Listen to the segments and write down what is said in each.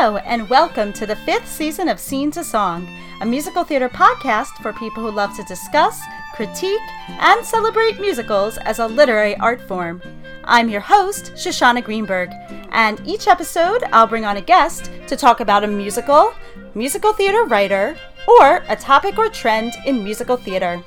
Hello, and welcome to the fifth season of Scene to Song, a musical theater podcast for people who love to discuss, critique, and celebrate musicals as a literary art form. I'm your host, Shoshana Greenberg, and each episode I'll bring on a guest to talk about a musical, musical theater writer, or a topic or trend in musical theater.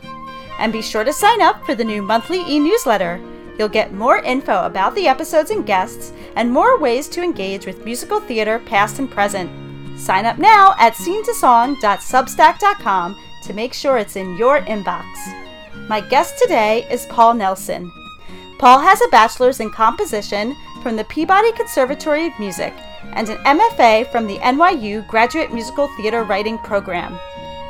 And be sure to sign up for the new monthly e newsletter. You'll get more info about the episodes and guests, and more ways to engage with musical theater past and present. Sign up now at scenetosong.substack.com to make sure it's in your inbox. My guest today is Paul Nelson. Paul has a bachelor's in composition from the Peabody Conservatory of Music and an MFA from the NYU Graduate Musical Theater Writing Program.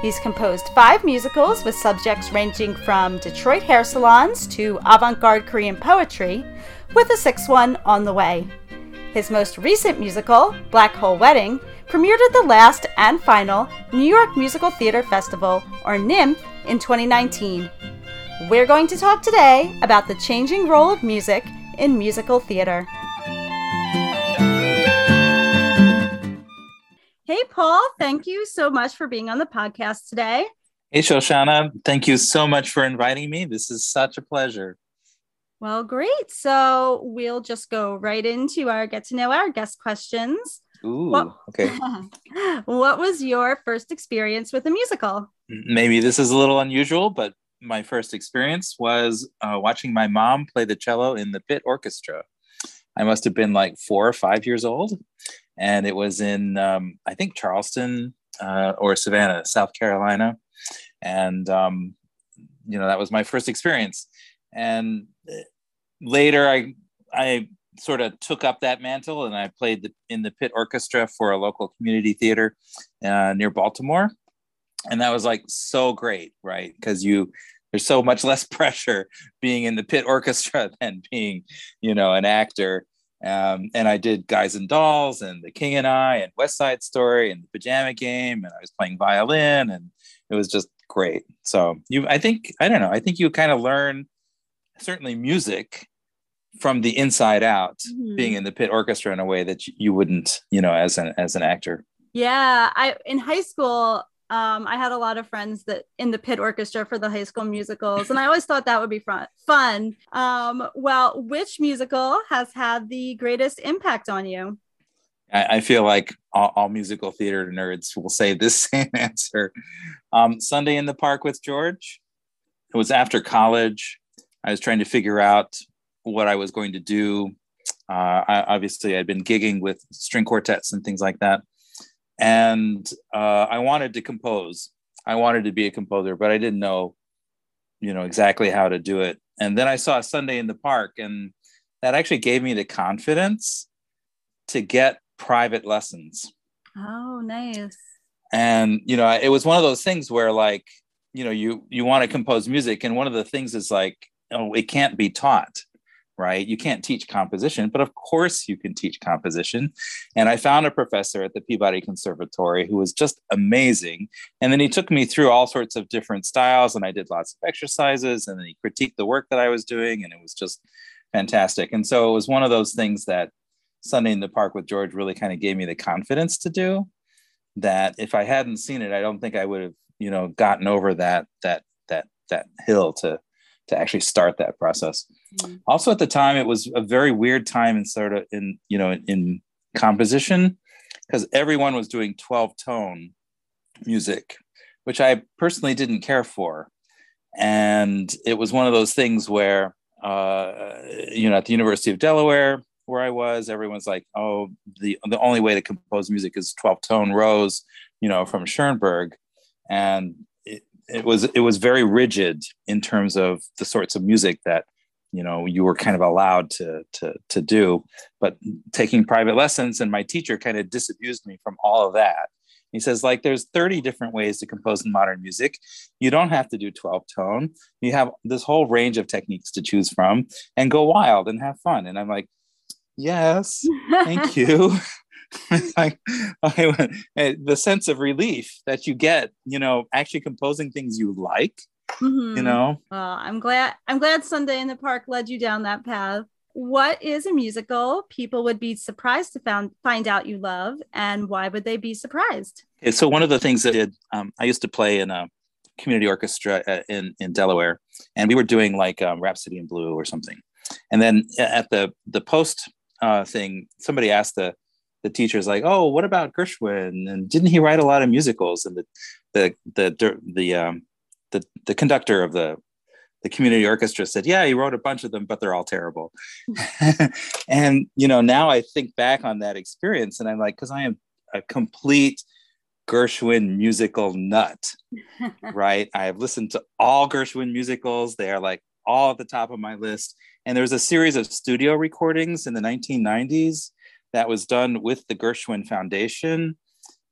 He's composed five musicals with subjects ranging from Detroit hair salons to avant garde Korean poetry, with a sixth one on the way. His most recent musical, Black Hole Wedding, premiered at the last and final New York Musical Theater Festival, or NYMF, in 2019. We're going to talk today about the changing role of music in musical theater. Hey, Paul, thank you so much for being on the podcast today. Hey, Shoshana, thank you so much for inviting me. This is such a pleasure. Well, great. So we'll just go right into our get to know our guest questions. Ooh, what, okay. what was your first experience with a musical? Maybe this is a little unusual, but my first experience was uh, watching my mom play the cello in the pit orchestra. I must have been like four or five years old and it was in um, I think Charleston uh, or Savannah, South Carolina, and um, you know that was my first experience. And uh, later, I I sort of took up that mantle and I played the, in the pit orchestra for a local community theater uh, near Baltimore, and that was like so great, right? Because you there's so much less pressure being in the pit orchestra than being you know an actor um, and I did Guys and Dolls and The King and I and West Side Story and The Pajama Game, and I was playing violin, and it was just great. So you, I think, I don't know, I think you kind of learn certainly music from the inside out, mm-hmm. being in the pit orchestra in a way that you wouldn't, you know, as an as an actor. Yeah, I in high school um, I had a lot of friends that in the pit orchestra for the high school musicals, and I always thought that would be fun. Fun. Um, well, which musical has had the greatest impact on you? I, I feel like all, all, musical theater nerds will say this same answer. Um, Sunday in the Park with George. It was after college. I was trying to figure out what I was going to do. Uh, I, obviously, I'd been gigging with string quartets and things like that and uh, I wanted to compose. I wanted to be a composer, but I didn't know, you know, exactly how to do it. And then I saw Sunday in the Park, and that actually gave me the confidence to get private lessons. Oh, nice. And you know, it was one of those things where, like, you know, you you want to compose music, and one of the things is like, oh, it can't be taught right? You can't teach composition, but of course you can teach composition. And I found a professor at the Peabody Conservatory who was just amazing. And then he took me through all sorts of different styles, and I did lots of exercises, and then he critiqued the work that I was doing, and it was just fantastic. And so it was one of those things that Sunday in the Park with George really kind of gave me the confidence to do that if I hadn't seen it, I don't think I would have, you know, gotten over that that that that hill to to actually start that process. Mm-hmm. Also, at the time, it was a very weird time in sort of in you know in composition because everyone was doing 12 tone music, which I personally didn't care for, and it was one of those things where uh, you know at the University of Delaware where I was, everyone's like, oh, the the only way to compose music is 12 tone rows, you know, from Schoenberg. And it was it was very rigid in terms of the sorts of music that you know you were kind of allowed to to to do. But taking private lessons and my teacher kind of disabused me from all of that. He says like there's 30 different ways to compose in modern music. You don't have to do 12 tone. You have this whole range of techniques to choose from and go wild and have fun. And i'm like yes thank you I, I, eh, the sense of relief that you get, you know, actually composing things you like, mm-hmm. you know. Well, I'm glad. I'm glad Sunday in the Park led you down that path. What is a musical people would be surprised to found, find out you love, and why would they be surprised? Okay, so one of the things that did, um, I used to play in a community orchestra uh, in in Delaware, and we were doing like um, Rhapsody in Blue or something. And then at the the post uh, thing, somebody asked the the teachers like, "Oh, what about Gershwin? And didn't he write a lot of musicals?" And the the the the um, the, the conductor of the the community orchestra said, "Yeah, he wrote a bunch of them, but they're all terrible." and you know, now I think back on that experience, and I'm like, because I am a complete Gershwin musical nut, right? I have listened to all Gershwin musicals; they are like all at the top of my list. And there's a series of studio recordings in the 1990s that was done with the Gershwin Foundation,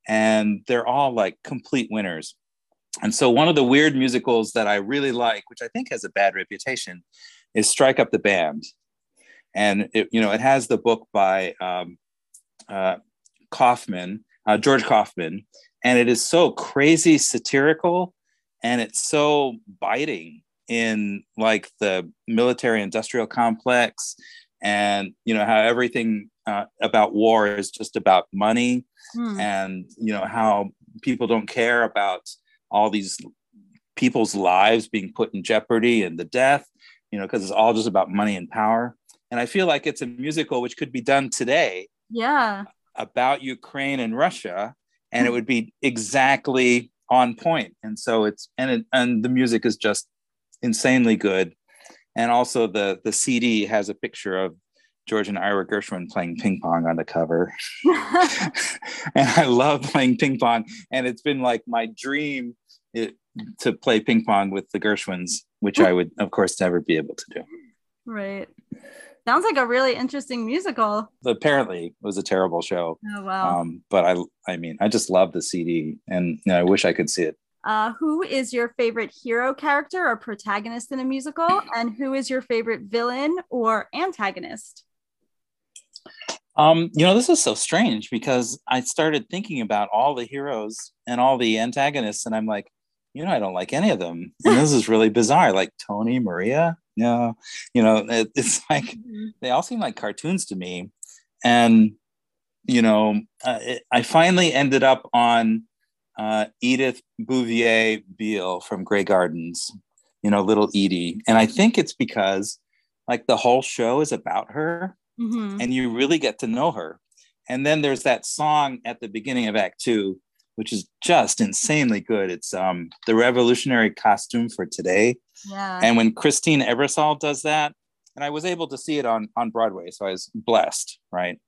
and they're all like complete winners. And so one of the weird musicals that I really like, which I think has a bad reputation, is Strike Up the Band. And it, you know, it has the book by um, uh, Kaufman, uh, George Kaufman, and it is so crazy satirical, and it's so biting in like the military industrial complex, and you know how everything uh, about war is just about money, hmm. and you know how people don't care about all these people's lives being put in jeopardy and the death, you know, because it's all just about money and power. And I feel like it's a musical which could be done today. Yeah. About Ukraine and Russia, and it would be exactly on point. And so it's and it, and the music is just insanely good. And also the the CD has a picture of George and Ira Gershwin playing ping pong on the cover. and I love playing ping pong. And it's been like my dream it, to play ping pong with the Gershwins, which I would, of course, never be able to do. Right. Sounds like a really interesting musical. Apparently, it was a terrible show. Oh wow! Um, but I, I mean, I just love the CD, and you know, I wish I could see it. Uh, who is your favorite hero character or protagonist in a musical, and who is your favorite villain or antagonist? Um, you know, this is so strange because I started thinking about all the heroes and all the antagonists, and I'm like, you know, I don't like any of them. And this is really bizarre. Like Tony, Maria, no, you know, it, it's like mm-hmm. they all seem like cartoons to me. And, you know, uh, it, I finally ended up on uh, Edith Bouvier Beale from Grey Gardens, you know, little Edie. And I think it's because like the whole show is about her mm-hmm. and you really get to know her. And then there's that song at the beginning of Act Two, which is just insanely good. It's um, the revolutionary costume for today. Yeah. And when Christine Ebersole does that, and I was able to see it on on Broadway, so I was blessed, right?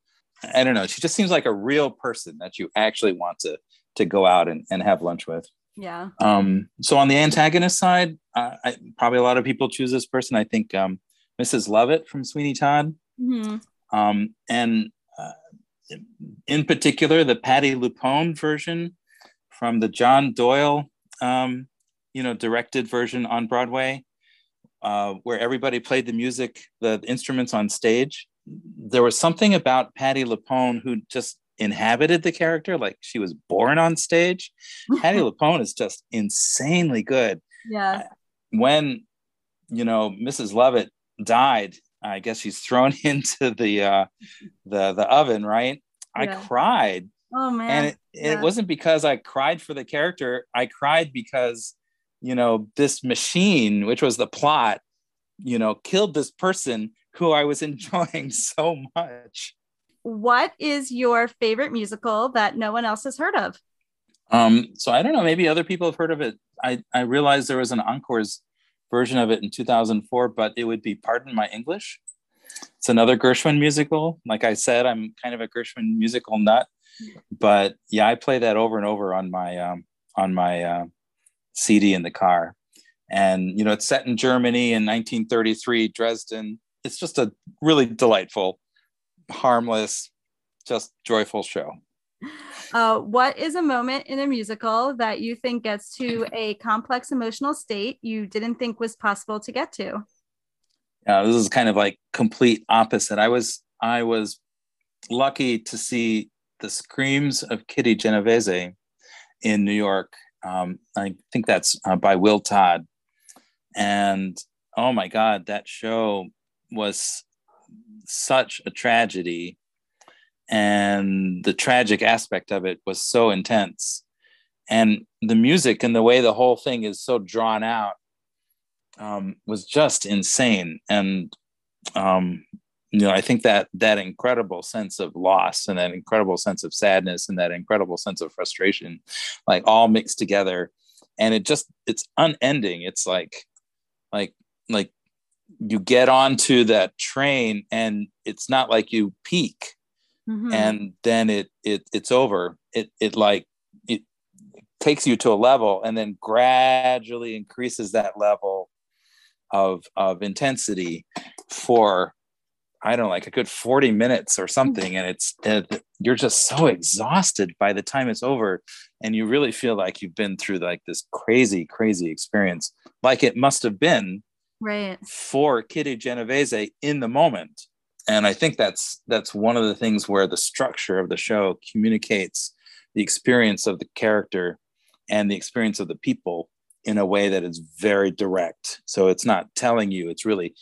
I don't know. She just seems like a real person that you actually want to to go out and, and have lunch with. Yeah. Um, so on the antagonist side, uh, I, probably a lot of people choose this person. I think um, Mrs. Lovett from Sweeney Todd. Mm-hmm. Um, and uh, in particular, the Patti LuPone version from the John Doyle, um, you know, directed version on Broadway, uh, where everybody played the music, the instruments on stage. There was something about Patti LuPone who just inhabited the character, like she was born on stage. Patti LuPone is just insanely good. Yeah. When you know Mrs. Lovett died I guess she's thrown into the uh, the the oven, right? Yeah. I cried. Oh man! And it, yeah. it wasn't because I cried for the character. I cried because you know this machine, which was the plot, you know, killed this person who I was enjoying so much. What is your favorite musical that no one else has heard of? Um, so I don't know. Maybe other people have heard of it. I I realized there was an encores version of it in 2004, but it would be Pardon My English. It's another Gershwin musical. Like I said, I'm kind of a Gershwin musical nut, but yeah, I play that over and over on my um, on my uh, CD in the car. And you know, it's set in Germany in 1933, Dresden. It's just a really delightful, harmless, just joyful show. Uh, what is a moment in a musical that you think gets to a complex emotional state you didn't think was possible to get to? Yeah, this is kind of like complete opposite. I was I was lucky to see the screams of Kitty Genovese in New York. Um, I think that's uh, by Will Todd, and oh my God, that show was such a tragedy and the tragic aspect of it was so intense. And the music and the way the whole thing is so drawn out um, was just insane. And um, you know i think that that incredible sense of loss and that incredible sense of sadness and that incredible sense of frustration like all mixed together. And it just it's unending. It's like like like you get onto that train and it's not like you peak mm-hmm. and then it it it's over it it like it takes you to a level and then gradually increases that level of of intensity for I don't know, like a good 40 minutes or something. And it's, it, you're just so exhausted by the time it's over. And you really feel like you've been through like this crazy, crazy experience, like it must have been right for Kitty Genovese in the moment. And I think that's that's one of the things where the structure of the show communicates the experience of the character and the experience of the people in a way that is very direct. So it's not telling you, it's really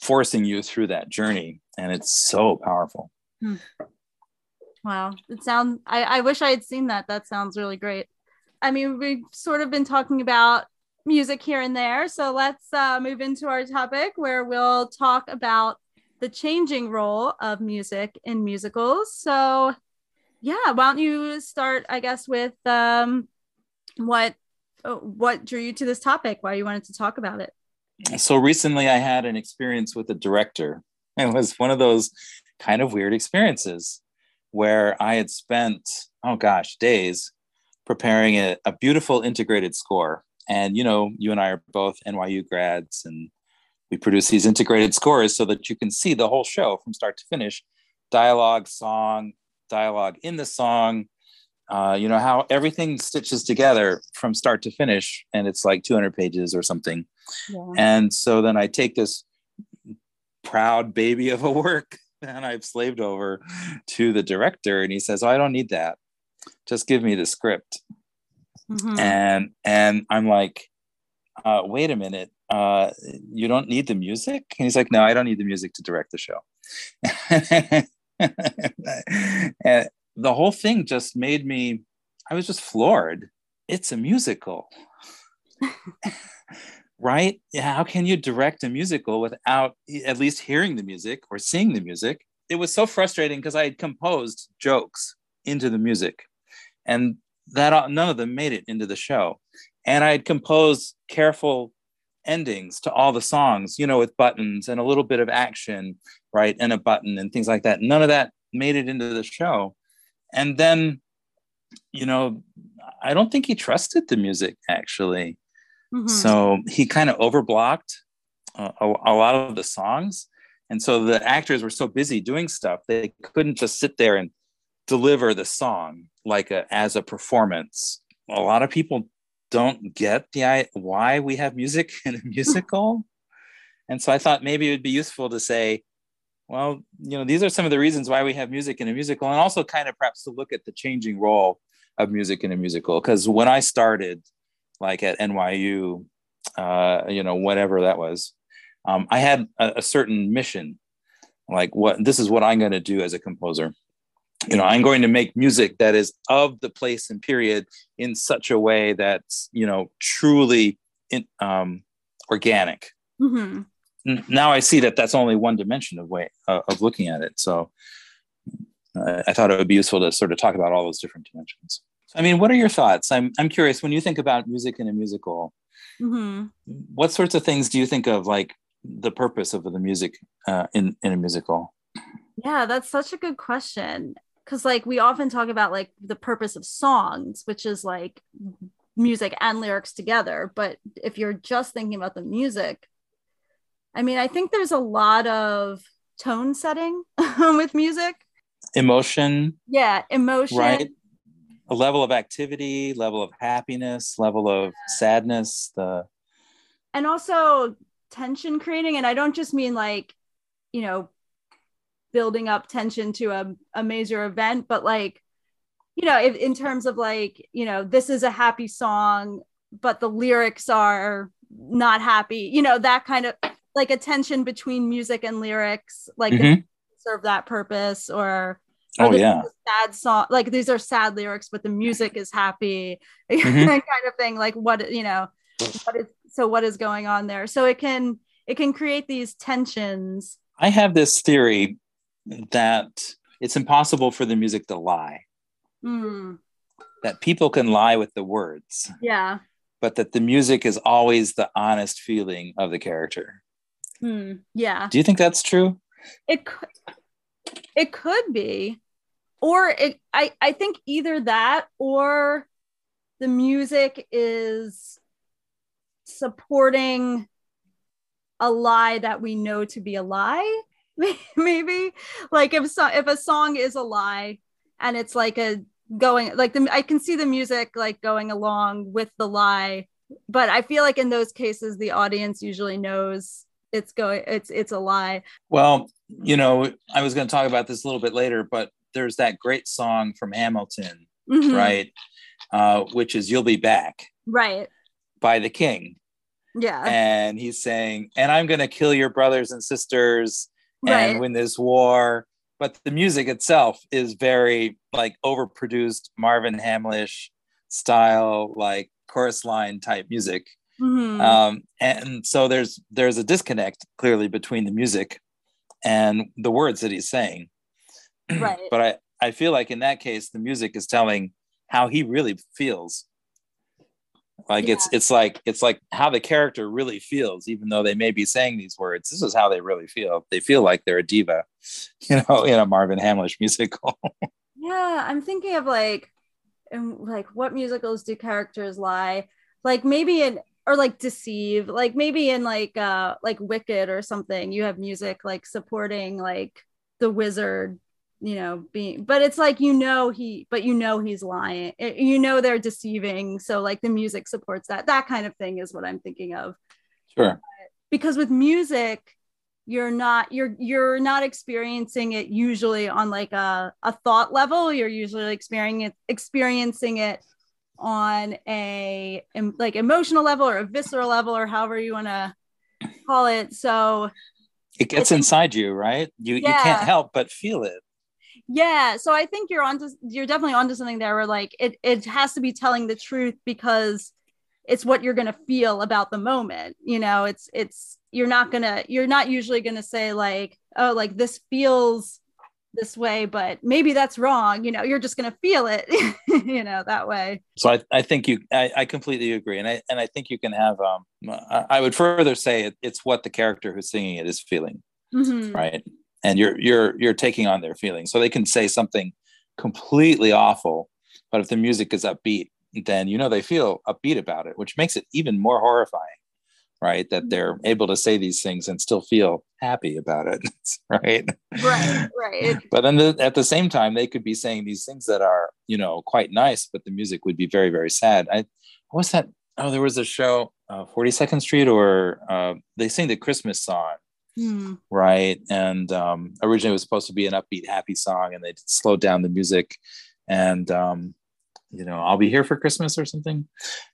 forcing you through that journey and it's so powerful hmm. wow it sounds I, I wish i had seen that that sounds really great i mean we've sort of been talking about music here and there so let's uh, move into our topic where we'll talk about the changing role of music in musicals so yeah why don't you start i guess with um, what what drew you to this topic why you wanted to talk about it so recently I had an experience with a director. It was one of those kind of weird experiences where I had spent, oh gosh, days preparing a, a beautiful integrated score. And, you know, you and I are both NYU grads and we produce these integrated scores so that you can see the whole show from start to finish dialogue, song, dialogue in the song, uh, you know, how everything stitches together from start to finish. And it's like 200 pages or something. Yeah. And so then I take this proud baby of a work and I've slaved over to the director, and he says, oh, I don't need that. Just give me the script. Mm-hmm. And and I'm like, uh, wait a minute, uh, you don't need the music? And he's like, no, I don't need the music to direct the show. and the whole thing just made me, I was just floored. It's a musical. right? How can you direct a musical without at least hearing the music or seeing the music? It was so frustrating because I had composed jokes into the music, and that none of them made it into the show. And I had composed careful endings to all the songs, you know, with buttons and a little bit of action, right, and a button and things like that. None of that made it into the show. And then, you know, I don't think he trusted the music actually. Mm-hmm. So he kind of overblocked uh, a, a lot of the songs. And so the actors were so busy doing stuff, they couldn't just sit there and deliver the song like a, as a performance. A lot of people don't get the why we have music in a musical. and so I thought maybe it would be useful to say, well, you know, these are some of the reasons why we have music in a musical, and also kind of perhaps to look at the changing role of music in a musical. Because when I started, like at NYU, uh, you know, whatever that was, um, I had a, a certain mission. Like what this is what I'm going to do as a composer. You know, I'm going to make music that is of the place and period in such a way that's you know truly in, um, organic. Mm-hmm. Now I see that that's only one dimension of way uh, of looking at it. So uh, I thought it would be useful to sort of talk about all those different dimensions. I mean, what are your thoughts? I'm I'm curious when you think about music in a musical. Mm-hmm. What sorts of things do you think of, like the purpose of the music uh, in in a musical? Yeah, that's such a good question because like we often talk about like the purpose of songs, which is like music and lyrics together. But if you're just thinking about the music, I mean, I think there's a lot of tone setting with music, emotion. Yeah, emotion. Right a level of activity, level of happiness, level of sadness, the and also tension creating. And I don't just mean like, you know, building up tension to a, a major event, but like, you know, if, in terms of like, you know, this is a happy song, but the lyrics are not happy, you know, that kind of like a tension between music and lyrics, like Mhm. serve that purpose, or, Oh, yeah. sad song. Like these are sad lyrics, but the music is happy, Mhm. kind of thing. Like what you know, what is so what is going on there? So it can it can create these tensions. I have this theory that it's impossible for the music to lie, Hmm. that people can lie with the words, yeah. but that the music is always the honest feeling of the character. Hmm. Yeah. Do you think that's true? it could it could be or it i i think either that or the music is supporting a lie that we know to be a lie maybe like if so, if a song is a lie and it's like a going like the i can see the music like going along with the lie but i feel like in those cases the audience usually knows it's going it's it's a lie Well, you know, I was going to talk about this a little bit later, but there's that great song from Hamilton, Mhm. right? Uh, which is You'll Be Back Right. by the King. Yeah. And he's saying, and I'm going to kill your brothers and sisters and right. win this war. But the music itself is very like overproduced Marvin Hamlisch style, like chorus line type music. Mhm. um, and so there's there's a disconnect clearly between the music and the words that he's saying Right. but i i feel like in that case the music is telling how he really feels like it's it's like it's like how the character really feels even though they may be saying these words this is how they really feel they feel like they're a diva you know in a marvin hamlisch musical yeah, I'm thinking of like, and like what musicals do characters lie? Like maybe in or like deceive. Like maybe in like uh like Wicked or something. You have music like supporting like the wizard. You know, being, but it's like you know he, but you know he's lying. It- you know they're deceiving. So like the music supports that. That kind of thing is what I'm thinking of. sure because with music you're not you're you're not experiencing it usually on like a, a thought level you're usually experiencing it experiencing it on a like emotional level or a visceral level or however you want to call it so it gets think- inside you right you you can't help but feel it yeah so i think you're onto you're definitely onto something there where like it it has to be telling the truth because it's what you're going to feel about the moment you know? It's it's you're not going to you're not usually going to say like oh like this feels this way but maybe that's wrong you know? You're just going to feel it you know that way. So I, I think you I, I completely agree and I and I think you can have um I, I would further say it, it's what the character who's singing it is feeling Mhm. right and you're you're you're taking on their feelings. So they can say something completely awful but if the music is upbeat then you know they feel upbeat about it which makes it even more horrifying right? That they're able to say these things and still feel happy about it right? Right right. But then the, at the same time they could be saying these things that are you know quite nice but the music would be very very sad. I what was that? Oh there was a show uh, 42nd street or uh, they sing the christmas song Hmm. right and um, originally it was supposed to be an upbeat happy song and they slowed down the music and um, you know i'll be here for christmas or something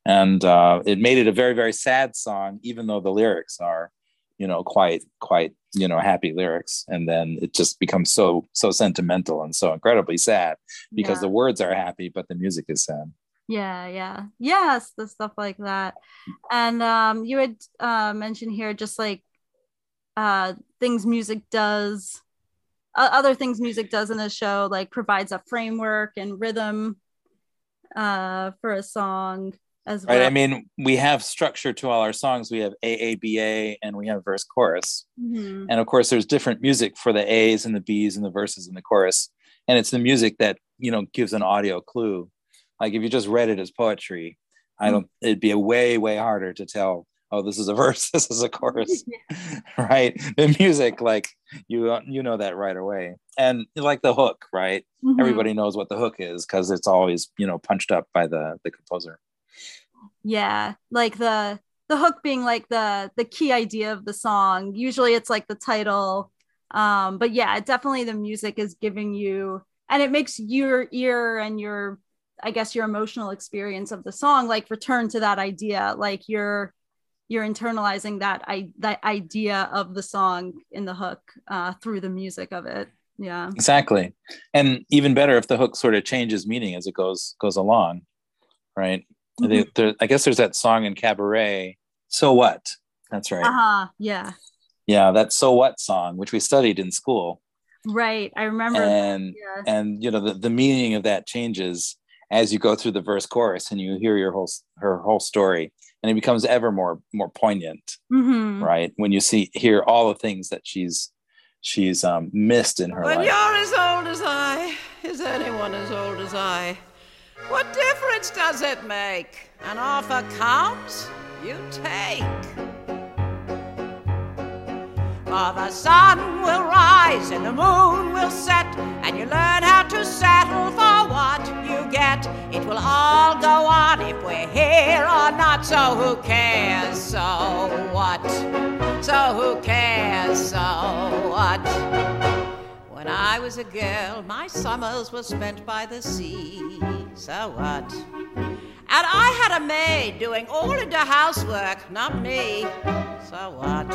and uh, it made it a very very sad song even though the lyrics are you know quite quite you know happy lyrics and then it just becomes so so sentimental and so incredibly sad because Yeah. the words are happy but the music is sad Yeah, yeah. Yes, the stuff like that. And um you had uh mentioned here just like uh things music does uh, other things music does in a show like provides a framework and rhythm uh for a song as well. right i mean we have structure to all our songs. We have aaba and we have verse chorus. Mhm. and of course there's different music for the a's and the b's and the verses and the chorus. And it's the music that you know gives an audio clue. Like if you just read it as poetry i don't it'd be a way way harder to tell oh this is a verse this is a chorus. Right? The music like you you know that right away. And like the hook right? Mhm. everybody knows what the hook is because it's always you know punched up by the the composer. Yeah like the the hook being like the the key idea of the song. Usually it's like the title. Um but yeah definitely the music is giving you and it makes your ear and your i guess your emotional experience of the song like return to that idea. Like you're you're internalizing that i that idea of the song in the hook uh, through the music of it. Yeah. Exactly. And even better if the hook sort of changes meaning as it goes goes along right? Mm-hmm. they, there, i guess there's that song in cabaret so what? That's right. Uh-huh. Yeah. Yeah that so what song which we studied in school. Right. I remember and yeah. and you know the, the meaning of that changes as you go through the verse chorus and you hear your whole her whole story and it becomes ever more more poignant mm-hmm. right when you see hear all the things that she's she's um, missed in her when life. you're as old as I, is anyone as old as I? What difference does it make? An offer comes, you take. For the sun will rise and the moon will set, and you learn how to settle for what It will all go on if we're here or not, so who cares? So what? So who cares? So what? When I was a girl, my summers were spent by the sea. So what? And I had a maid doing all of the housework, not me. So what?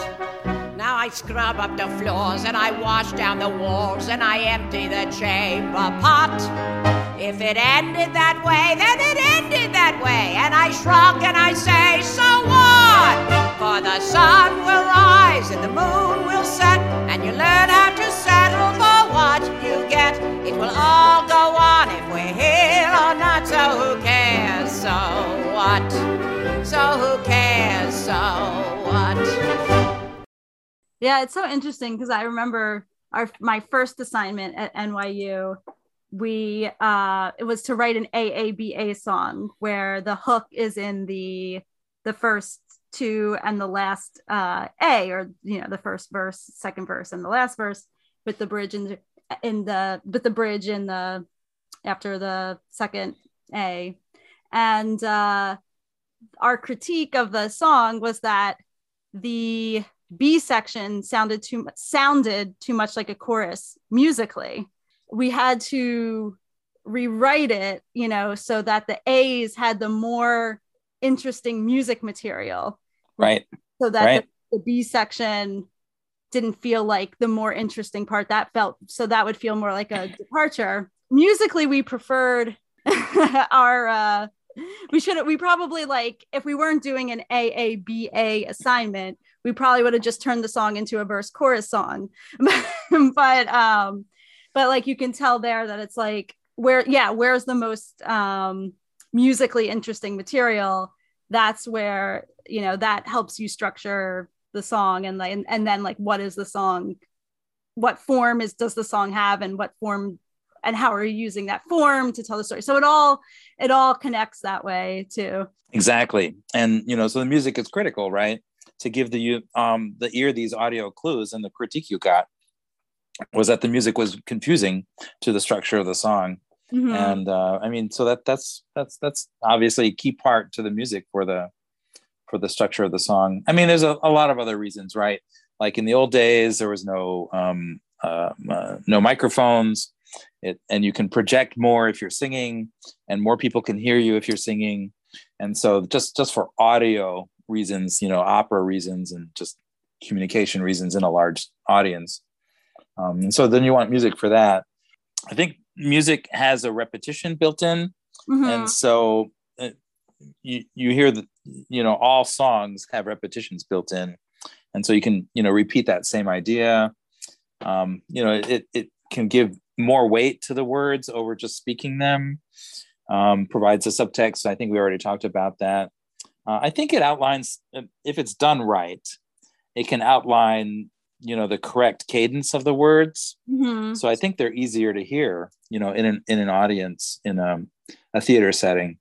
Now I scrub up the floors and I wash down the walls and I empty the chamber pot. If it ended that way, then it ended that way. And I shrug and I say, so what? For the sun will rise and the moon will set, and you learn how to settle for what you get. It will all go on if we're here or not, so who cares? So what? So who cares? So what? Yeah, it's so interesting because I remember our my first assignment at NYU. We uh, it was to write an AABA song where the hook is in the the first two and the last uh, A, or you know the first verse, second verse, and the last verse with the bridge in the in the with the bridge in the after the second A, and uh, our critique of the song was that the B section sounded too sounded too much like a chorus musically. We had to rewrite it, you know, so that the A's had the more interesting music material. Right. So that right. The, the B section didn't feel like the more interesting part. That felt so that would feel more like a departure. Musically, we preferred our uh we should have we probably like if we weren't doing an AABA assignment, we probably would have just turned the song into a verse chorus song. but um but like you can tell there that it's like where yeah, where's the most um musically interesting material? That's where, you know, that helps you structure the song and like and, and then like what is the song what form is does the song have and what form and how are you using that form to tell the story? So it all it all connects that way too. Exactly. And you know so the music is critical right? To give the you um the ear these audio clues and the critique you got was that the music was confusing to the structure of the song. Mm-hmm. and uh i mean so that that's that's that's obviously a key part to the music for the for the structure of the song. I mean there's a, a lot of other reasons right? Like in the old days there was no um uh, uh, no microphones. It, and you can project more if you're singing and more people can hear you if you're singing. And so just just for audio reasons you know opera reasons and just communication reasons in a large audience um, and so then you want music for that. I think music has a repetition built in. Mm-hmm. and so uh, you you hear that you know all songs have repetitions built in. And so you can you know repeat that same idea. Um, you know it it can give more weight to the words over just speaking them um, provides a subtext. I think we already talked about that. Uh, i think it outlines if it's done right it can outline you know the correct cadence of the words. Mm-hmm. so i think they're easier to hear you know in an, in an audience in a, a theater setting.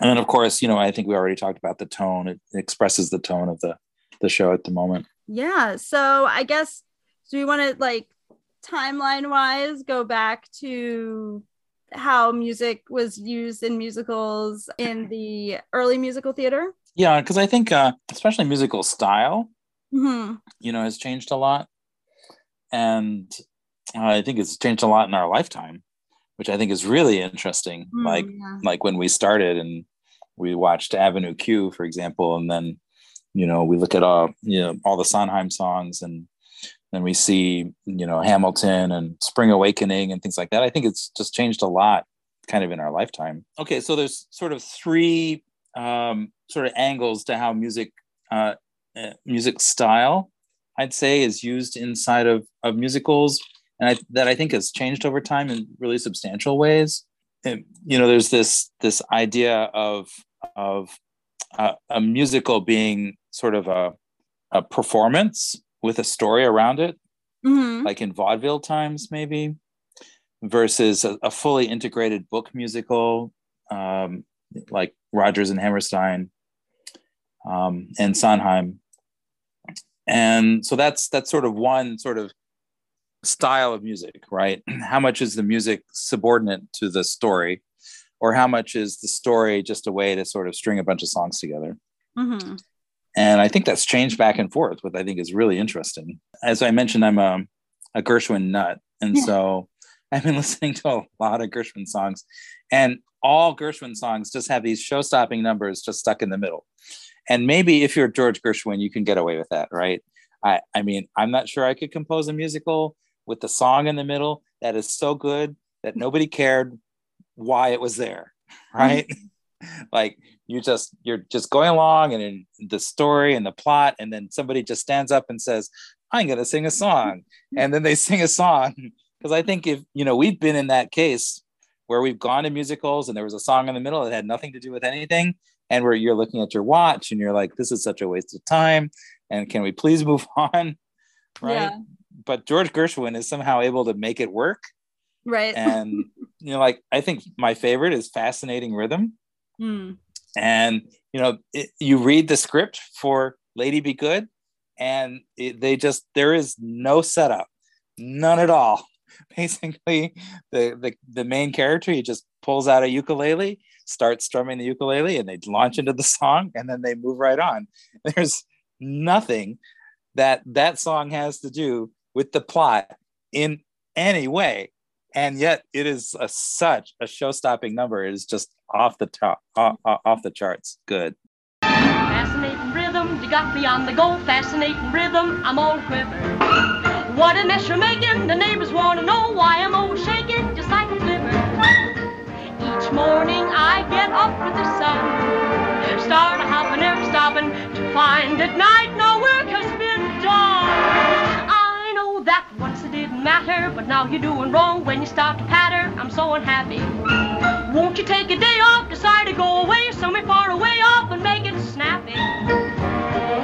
And then of course you know i think we already talked about the tone. It expresses the tone of the the show at the moment. Yeah. So i guess do we want to like timeline wise go back to how music was used in musicals in the early musical theater? Yeah, because I think uh, especially musical style, mm-hmm. you know, has changed a lot, and uh, I think it's changed a lot in our lifetime, which I think is really interesting. Mm, like yeah. like when we started, and we watched Avenue Q, for example, and then you know we look at all you know all the Sondheim songs and then we see you know Hamilton and Spring Awakening and things like that. I think it's just changed a lot kind of in our lifetime. Okay, so there's sort of three um, sort of angles to how music uh, uh, music style I'd say is used inside of of musicals, and I, that I think has changed over time in really substantial ways. And, you know, there's this this idea of of uh, a musical being sort of a a performance with a story around it, Mm-hmm. like in vaudeville times, maybe, versus a, a fully integrated book musical, um, like Rodgers and Hammerstein um, and Sondheim. And so that's that's sort of one sort of style of music, right? How much is the music subordinate to the story, or how much is the story just a way to sort of string a bunch of songs together? Mm-hmm. and I think that's changed back and forth, which I think is really interesting. As I mentioned, I'm a, a Gershwin nut, and Yeah. so I've been listening to a lot of Gershwin songs, and all Gershwin songs just have these show-stopping numbers just stuck in the middle. And maybe if you're George Gershwin, you can get away with that, right? I, I mean, I'm not sure I could compose a musical with the song in the middle that is so good that nobody cared why it was there, right? like you just you're just going along and in the story and the plot and then somebody just stands up and says i'm going to sing a song and then they sing a song because i think if you know we've been in that case where we've gone to musicals and there was a song in the middle that had nothing to do with anything and where you're looking at your watch and you're like this is such a waste of time. And can we please move on? Right? Yeah. but george gershwin is somehow able to make it work. Right. and you know like i think my favorite is fascinating rhythm. Mm. and you know it, you read the script for lady be good and it, they just there is no setup. None at all. Basically the, the the main character he just pulls out a ukulele starts strumming the ukulele and they launch into the song and then they move right on. There's nothing that that song has to do with the plot in any way. And yet it is a, such a show-stopping number. It is just off the top off, off the charts. Good. Fascinating rhythm, you got me on the go. Fascinating rhythm, I'm all quiver. What a mess you're making, the neighbors want to know why I'm shaking Each morning I get up with the sun, start a hopping, never stopping, to find at night no work has been done. I know that once it didn't matter, but now you're doing wrong when you start to patter. I'm so unhappy. Won't you take a day off, decide to go away somewhere far away off and make it snappy?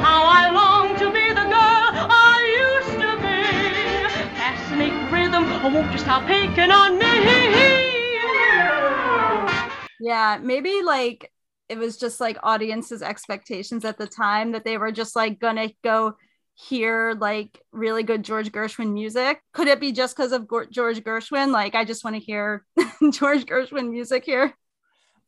How I long to be the girl I used to be. Fascinating rhythm, oh, won't you stop picking on me? Yeah, maybe like it was just like audiences' expectations at the time that they were just like gonna go hear like really good George Gershwin music. Could it be just because of George Gershwin? Like, I just want to hear George Gershwin music here.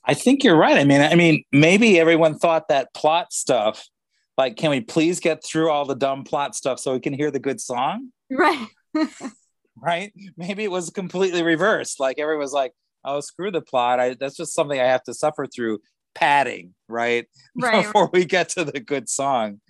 i think you're right i mean i mean maybe everyone thought that plot stuff like can we please get through all the dumb plot stuff so we can hear the good song Right. right maybe it was completely reversed like everyone was like oh screw the plot. I, that's just something i have to suffer through padding right? Right. before we get to the good song.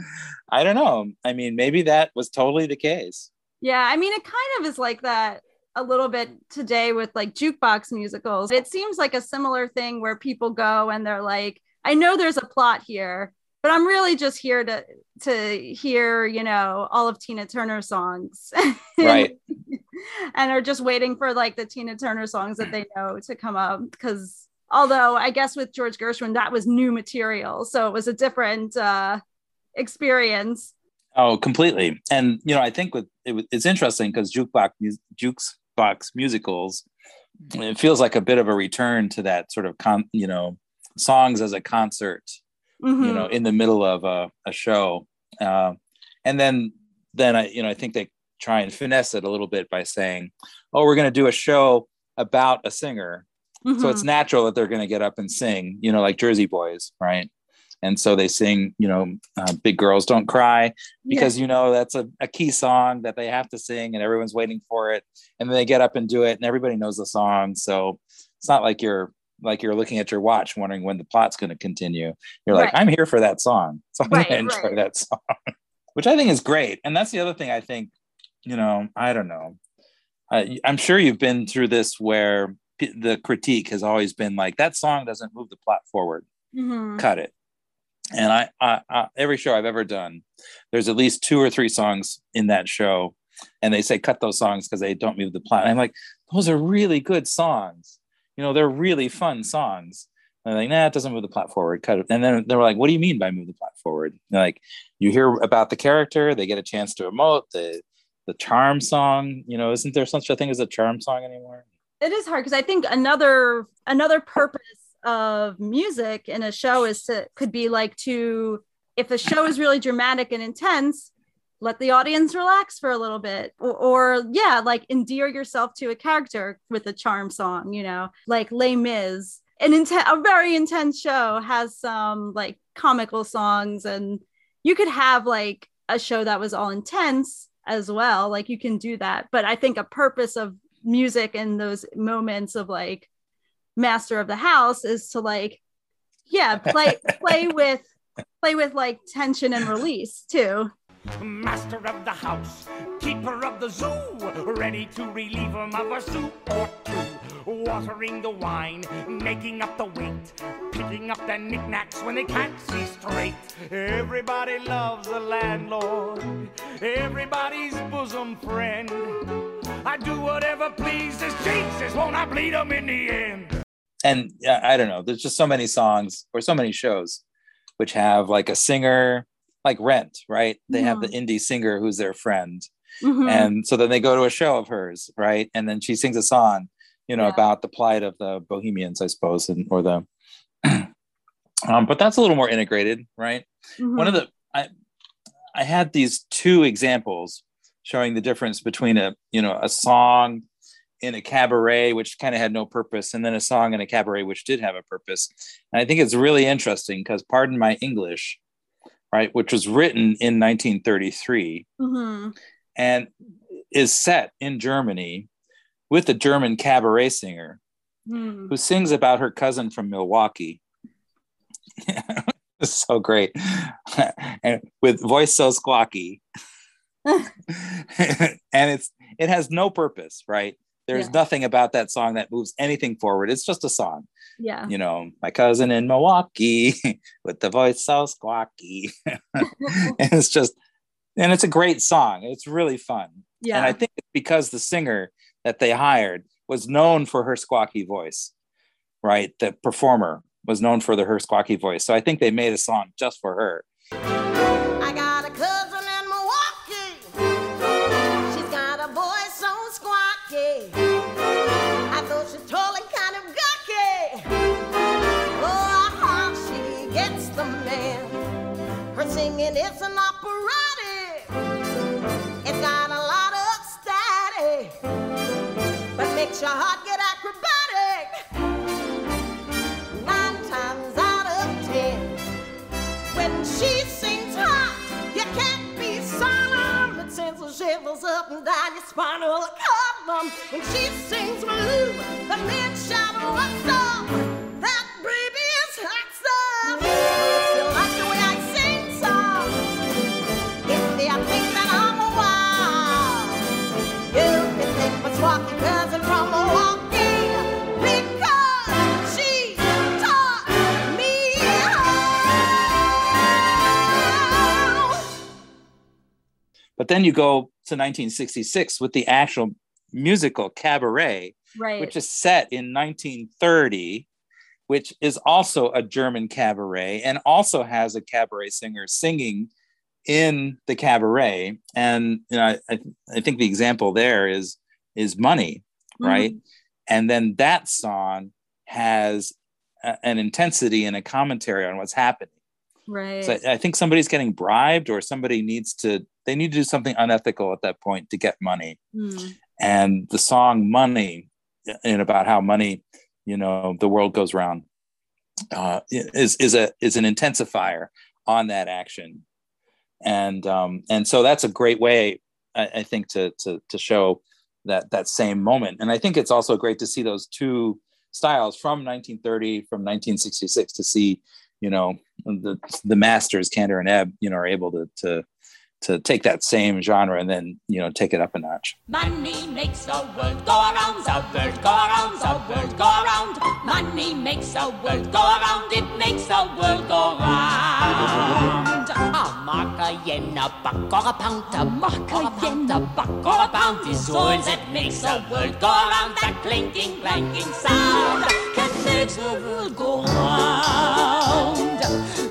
I don't know. I mean maybe that was totally the case. Yeah, I mean, it kind of is like that a little bit today with like jukebox musicals. It seems like a similar thing where people go and they're like, I know there's a plot here, but I'm really just here to to hear, you know, all of Tina Turner songs. Right. and are just waiting for like the Tina Turner songs that they know to come up because although I guess with George Gershwin that was new material, so it was a different uh experience. Oh, completely. And you know, I think with it, it's interesting because jukebox mus- jukebox musicals, it feels like a bit of a return to that sort of con, you know, songs as a concert, Mhm. you know, in the middle of a, a show. Uh, and then, then I, you know, I think they try and finesse it a little bit by saying, "Oh, we're going to do a show about a singer." So Mhm. it's natural that they're going to get up and sing, you know, like Jersey Boys, right? And so they sing, you know, uh, Big Girls Don't Cry because, you know, that's a, a key song that they have to sing and everyone's waiting for it. And then they get up and do it and everybody knows the song. So it's not like you're like you're looking at your watch wondering when the plot's going to continue. You're like Right. i'm here for that song. So i'm Right, going to enjoy right. that song. Which i think is great. And that's the other thing i think you know i don't know. I, i'm sure you've been through this where p- the critique has always been like that song doesn't move the plot forward. Mhm. cut it. And I, I, I every show i've ever done there's at least two or three songs in that show and they say cut those songs because they don't move the plot. And i'm like those are really good songs you know they're really fun songs. And they're like nah it doesn't move the plot forward. Cut it. And then they were like what do you mean by move the plot forward? Like you hear about the character they get a chance to emote the the charm song you know isn't there such a thing as a charm song anymore? It is hard because I think another another purpose of music in a show is to could be like to if the show is really dramatic and intense, let the audience relax for a little bit, or, or yeah, like endear yourself to a character with a charm song, you know, like Les Mis. An inten- a very intense show has some like comical songs, and you could have like a show that was all intense as well. Like you can do that, but I think a purpose of music and those moments of like master of the house is to like yeah play play with play with like tension and release too Master of the house, keeper of the zoo, ready to relieve him of a soup or two. Watering the wine, making up the weight, picking up the knickknacks when they can't see straight. Everybody loves the landlord, everybody's bosom friend. I do whatever pleases Jesus, won't I bleed 'em in the end? and yeah, I don't know. There's just so many songs or so many shows which have like a singer, like Rent, right? They have the indie singer who's their friend, Mhm. and so then they go to a show of hers, right? And then she sings a song, you know, Yeah. about the plight of the Bohemians, I suppose, and or the. um, but that's a little more integrated, right? Mhm. One of the I, I had these two examples showing the difference between a you know a song in a cabaret which kind of had no purpose and then a song in a cabaret which did have a purpose and i think it's really interesting because pardon my english right which was written in 1933 Mhm. and is set in germany with a german cabaret singer Mhm. who sings about her cousin from milwaukee it's so great and with voice so squawky and it's it has no purpose right there's Yeah. nothing about that song that moves anything forward. It's just a song. Yeah. You know my cousin in milwaukee with the voice so squawky. And it's just and it's a great song. It's really fun. Yeah and i think it's because the singer that they hired was known for her squawky voice right? The performer was known for the her squawky voice. So i think they made a song just for her singing It's an operatic. It's got a lot of static, but makes your heart get acrobatic. Nine times out of ten. When she sings hot, you can't be silent. It sends the shivers up and down your spinal column. When she sings blue, the men shout, What's up? That baby is hot but then you go to 1966 with the actual musical cabaret right. which is set in 1930 which is also a german cabaret and also has a cabaret singer singing in the cabaret. And you know i, I think the example there is is money mm-hmm. right? And then that song has a- an intensity and a commentary on what's happening right. So I, I think somebody's getting bribed or somebody needs to they need to do something unethical at that point to get money. Mhm. and the song money and about how money you know the world goes round uh, is is a is an intensifier on that action. And um and so that's a great way i, I think to, to to show that that same moment. And i think it's also great to see those two styles from 1930 from 1966 to see you know the the masters Kander and Ebb you know are able to to to take that same genre and then you know take it up a notch. Money makes the world go around, the world go around, the world go around. Money makes the world go around, it makes the world go round. A mark, a yen, a buck, or a pound, a mark, a yen, a buck, or a pound is all that makes the world go around. That clinking, clanking sound can make the world go round.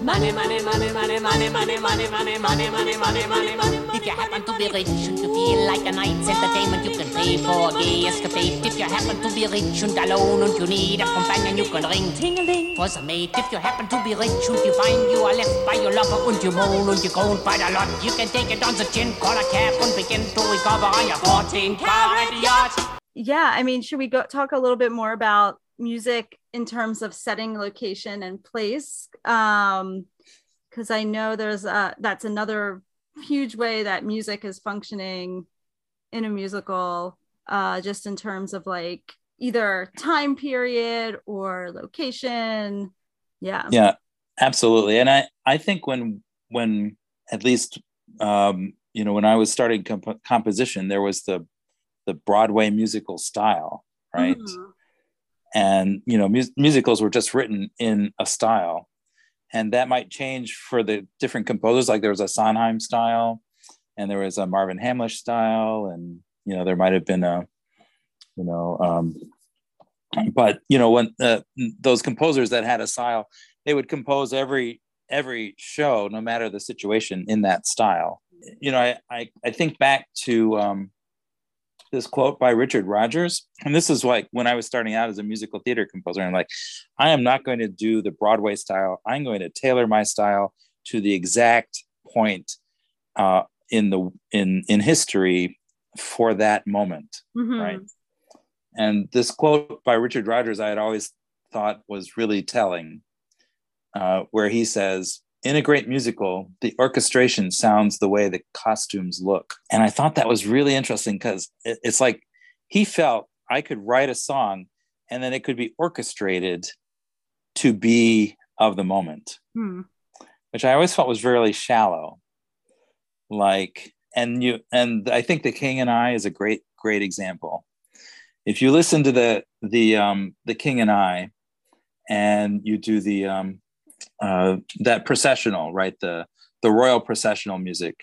Money, money, money, money, money, money, money, money, money, money, money, money, money. If you happen to be rich and you feel like a night's entertainment, you can pay for a gay escapade. If you happen to be rich and alone and you need a companion, you can ring ting-a-ling for some mate. If you happen to be rich and you find you are left by your lover and you moan and you groan by the lot, you can take it on the chin, call a cab and begin to recover on your 14 carat yacht. Yeah, I mean, should we go talk a little bit more about music in terms of setting, location, and place? Um, because I know there's a that's another huge way that music is functioning in a musical, uh, just in terms of like either time period or location. Yeah. Yeah, absolutely. And I I think when when at least um, you know when I was starting comp- composition, there was the the Broadway musical style, right? Mhm. And you know mus- musicals were just written in a style, and that might change for the different composers. Like there was a Sondheim style, and there was a Marvin Hamlisch style, and you know there might have been a you know um, but you know when uh, those composers that had a style they would compose every every show no matter the situation in that style you know i i, I think back to um, this quote by richard rodgers and this is like when i was starting out as a musical theater composer i'm like i am not going to do the broadway style. I'm going to tailor my style to the exact point uh, in the in in history for that moment Mhm. right? And this quote by Richard Rodgers, I had always thought was really telling, uh, where he says, In a great musical, the orchestration sounds the way the costumes look. And I thought that was really interesting because it's like he felt I could write a song and then it could be orchestrated to be of the moment, Hmm. which I always felt was really shallow. Like, and you, and I think The King and I is a great, great example if you listen to the the um the king and i and you do the um uh that processional right? The the royal processional music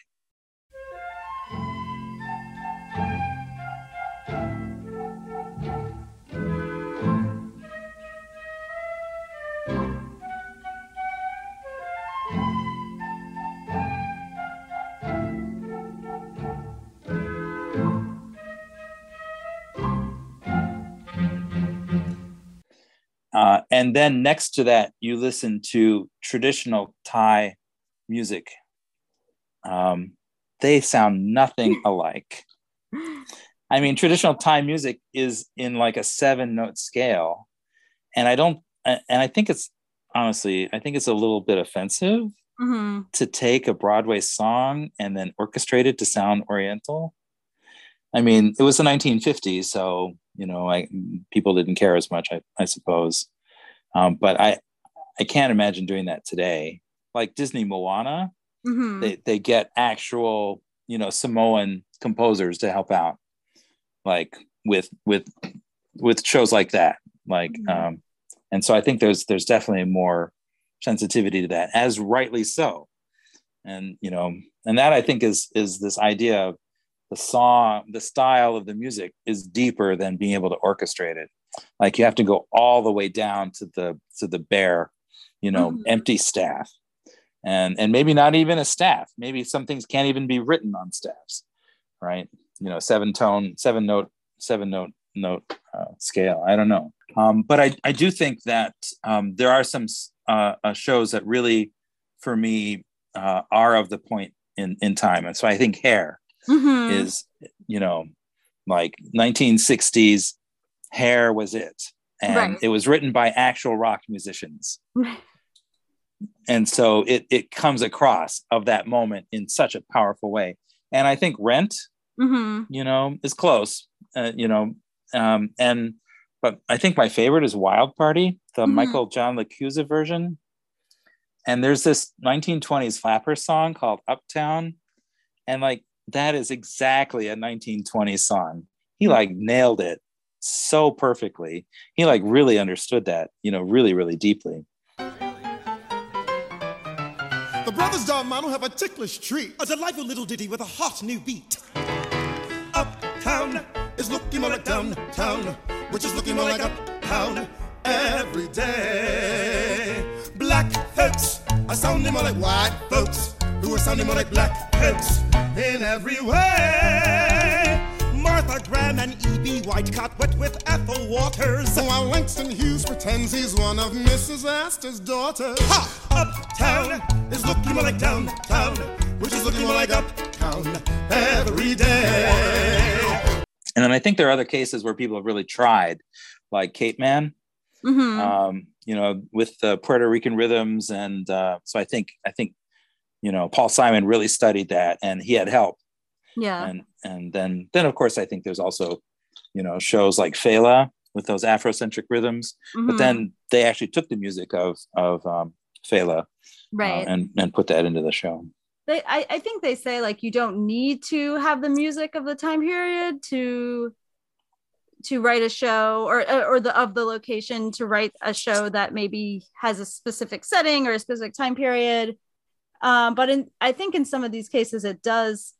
Uh, and then next to that, you listen to traditional Thai music. Um, they sound nothing alike. I mean, traditional Thai music is in like a seven note scale. And I don't, and I think it's honestly, I think it's a little bit offensive Mhm. to take a Broadway song and then orchestrate it to sound Oriental. I mean, it was the 1950s, so you know, I people didn't care as much, I, I suppose. Um, but I, I can't imagine doing that today. Like Disney Moana, Mhm. they they get actual, you know, Samoan composers to help out, like with with with shows like that. Like, Mhm. um, and so I think there's there's definitely more sensitivity to that, as rightly so. And you know, and that I think is is this idea of the song, the style of the music is deeper than being able to orchestrate it. Like you have to go all the way down to the to the bare, you know, Mhm. empty staff. And and maybe not even a staff. Maybe some things can't even be written on staffs, right? You know, seven tone, seven note, seven note note uh, scale. I don't know. Um, but I, I do think that um, there are some uh, uh, shows that really, for me, uh, are of the point in, in time. And so I think Hair Mhm. is, you know, like 1960s, Hair was it. And Right. it was written by actual rock musicians. And so it, it comes across of that moment in such a powerful way. And I think Rent, Mhm. you know, is close, uh, you know, um, and but I think my favorite is Wild Party, the Mhm. Michael John LaChiusa version. And there's this 1920s flapper song called Uptown. And like that is exactly a 1920s song. He hmm. like nailed it so perfectly. He like really understood that, you know, really, really deeply. The brothers D'Armano have a ticklish treat, a delightful little ditty with a hot new beat. Uptown is looking more like downtown, which is looking more like uptown every day. Black folks are sounding more like white folks, who are sounding more like black folks in every way. Martha Graham and E.B. White caught wet with Ethel Waters. While Langston Hughes pretends he's one of Mrs. Astor's daughters. Ha! Uptown is looking more like downtown, which is looking more like uptown every day. And then I think there are other cases where people have really tried, like Capeman, Mhm. um, you know, with the Puerto Rican rhythms. And uh, so I think, I think, you know, Paul Simon really studied that and he had help. yeah. And and then then of course I think there's also, you know, shows like Fela with those Afrocentric rhythms. But Mhm. then they actually took the music of of um, Fela uh, right. and and put that into the show. they I, I think they say like you don't need to have the music of the time period to to write a show or or the of the location to write a show that maybe has a specific setting or a specific time period um, but in i think in some of these cases it does